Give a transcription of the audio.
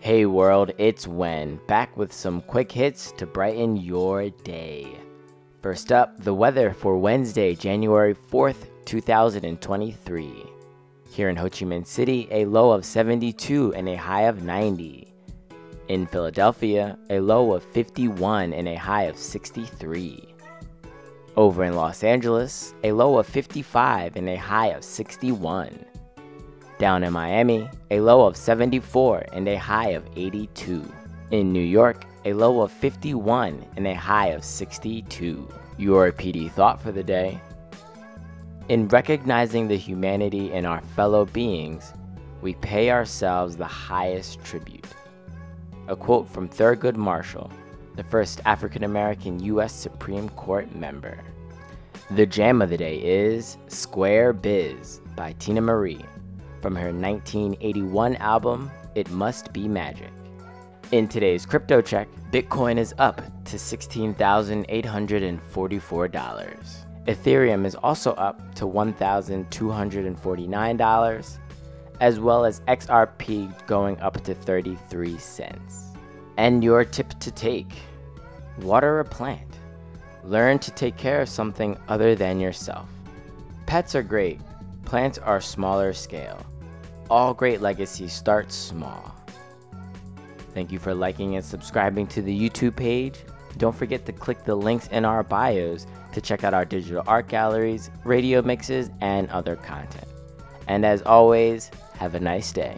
Hey world, it's Wen, back with some quick hits to brighten your day. First up, the weather for Wednesday, January 4th, 2023. Here in Ho Chi Minh City, a low of 72 and a high of 90. In Philadelphia, a low of 51 and a high of 63. Over in Los Angeles, a low of 55 and a high of 61. Down in Miami, a low of 74 and a high of 82. In New York, a low of 51 and a high of 62. Your PD thought for the day. In recognizing the humanity in our fellow beings, we pay ourselves the highest tribute. A quote from Thurgood Marshall, the first African American U.S. Supreme Court member. The jam of the day is Square Biz by Teena Marie from her 1981 album, It Must Be Magic. In today's crypto check, Bitcoin is up to $16,844. Ethereum is also up to $1,249, as well as XRP going up to 33 cents. And your tip to take water a plant. Learn to take care of something other than yourself. Pets are great, plants are smaller scale. All great legacies start small. Thank you for liking and subscribing to the YouTube page. Don't forget to click the links in our bios to check out our digital art galleries, radio mixes, and other content. And as always, have a nice day.